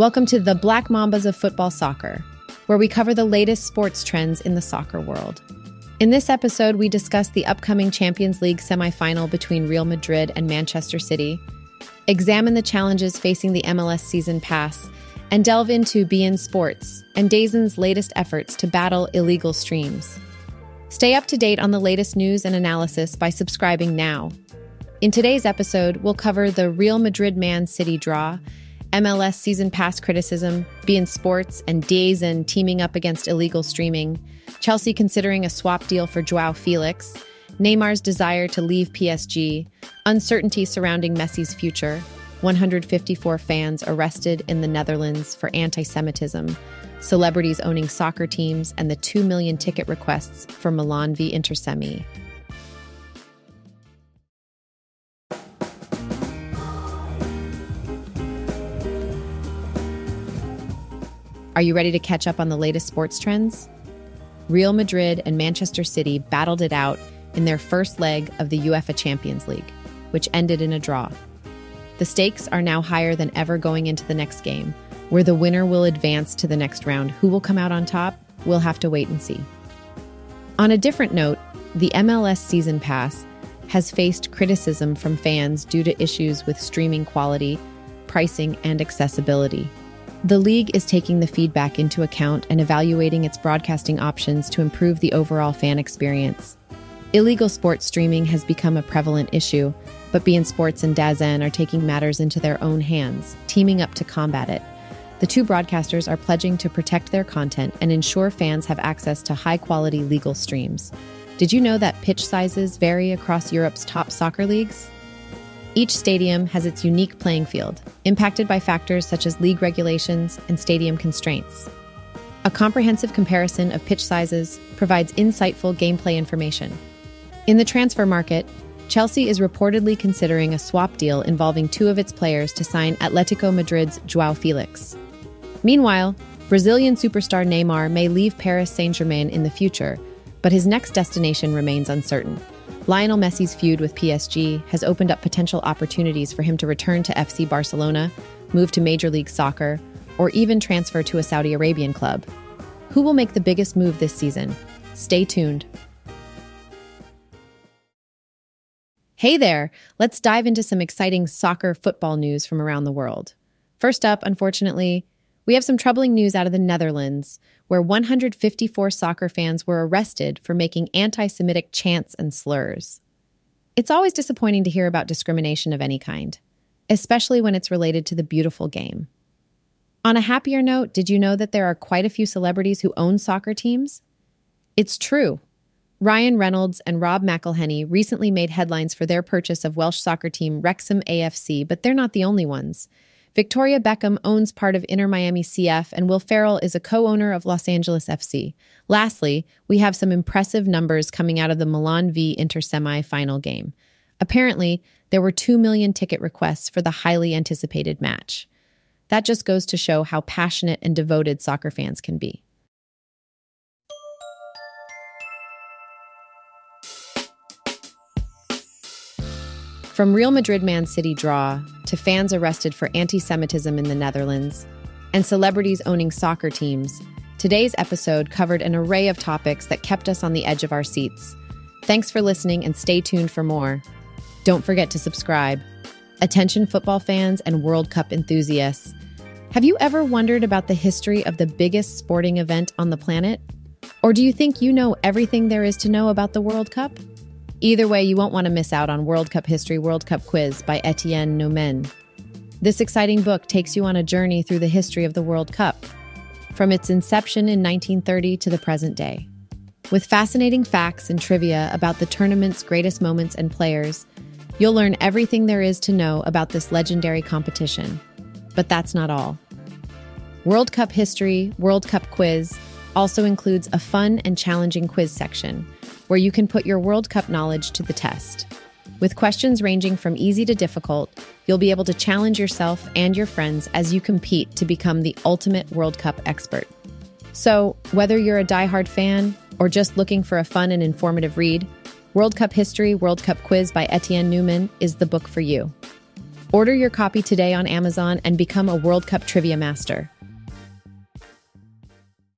Welcome to the Black Mambas of Football Soccer, where we cover the latest sports trends in the soccer world. In this episode, we discuss the upcoming Champions League semifinal between Real Madrid and Manchester City, examine the challenges facing the MLS season pass, and delve into beIN Sports and DAZN's latest efforts to battle illegal streams. Stay up to date on the latest news and analysis by subscribing now. In today's episode, we'll cover the Real Madrid Man City draw, MLS season pass criticism, beIN Sports, and DAZN teaming up against illegal streaming, Chelsea considering a swap deal for Joao Felix, Neymar's desire to leave PSG, uncertainty surrounding Messi's future, 154 fans arrested in the Netherlands for anti Semitism, celebrities owning soccer teams, and the 2 million ticket requests for Milan v Inter Are you ready to catch up on the latest sports trends? Real Madrid and Manchester City battled it out in their first leg of the UEFA Champions League, which ended in a draw. The stakes are now higher than ever going into the next game, where the winner will advance to the next round. Who will come out on top? We'll have to wait and see. On a different note, the MLS Season Pass has faced criticism from fans due to issues with streaming quality, pricing, and accessibility. The league is taking the feedback into account and evaluating its broadcasting options to improve the overall fan experience. Illegal sports streaming has become a prevalent issue, but beIN Sports and DAZN are taking matters into their own hands, teaming up to combat it. The two broadcasters are pledging to protect their content and ensure fans have access to high quality legal streams. Did you know that pitch sizes vary across Europe's top soccer leagues? Each stadium has its unique playing field, impacted by factors such as league regulations and stadium constraints. A comprehensive comparison of pitch sizes provides insightful gameplay information. In the transfer market, Chelsea is reportedly considering a swap deal involving two of its players to sign Atletico Madrid's Joao Felix. Meanwhile, Brazilian superstar Neymar may leave Paris Saint Germain in the future, but his next destination remains uncertain. Lionel Messi's feud with PSG has opened up potential opportunities for him to return to FC Barcelona, move to Major League Soccer, or even transfer to a Saudi Arabian club. Who will make the biggest move this season? Stay tuned. Hey there! Let's dive into some exciting soccer football news from around the world. First up, unfortunately, we have some troubling news out of the Netherlands, where 154 soccer fans were arrested for making anti Semitic chants and slurs. It's always disappointing to hear about discrimination of any kind, especially when it's related to the beautiful game. On a happier note, did you know that there are quite a few celebrities who own soccer teams? It's true. Ryan Reynolds and Rob McElhenney recently made headlines for their purchase of Welsh soccer team Wrexham AFC, but they're not the only ones. Victoria Beckham owns part of Inter Miami CF, and Will Ferrell is a co owner of Los Angeles FC. Lastly, we have some impressive numbers coming out of the Milan v Inter semi final game. Apparently, there were 2 million ticket requests for the highly anticipated match. That just goes to show how passionate and devoted soccer fans can be. From Real Madrid Man City draw to fans arrested for anti Semitism in the Netherlands and celebrities owning soccer teams, today's episode covered an array of topics that kept us on the edge of our seats. Thanks for listening and stay tuned for more. Don't forget to subscribe. Attention, football fans and World Cup enthusiasts. Have you ever wondered about the history of the biggest sporting event on the planet? Or do you think you know everything there is to know about the World Cup? Either way, you won't want to miss out on World Cup History World Cup Quiz by Etienne Noumen. This exciting book takes you on a journey through the history of the World Cup, from its inception in 1930 to the present day. With fascinating facts and trivia about the tournament's greatest moments and players, you'll learn everything there is to know about this legendary competition. But that's not all. World Cup History World Cup Quiz also includes a fun and challenging quiz section where you can put your World Cup knowledge to the test. With questions ranging from easy to difficult, you'll be able to challenge yourself and your friends as you compete to become the ultimate World Cup expert. So, whether you're a die-hard fan or just looking for a fun and informative read, World Cup History World Cup Quiz by Etienne Noumen is the book for you. Order your copy today on Amazon and become a World Cup trivia master.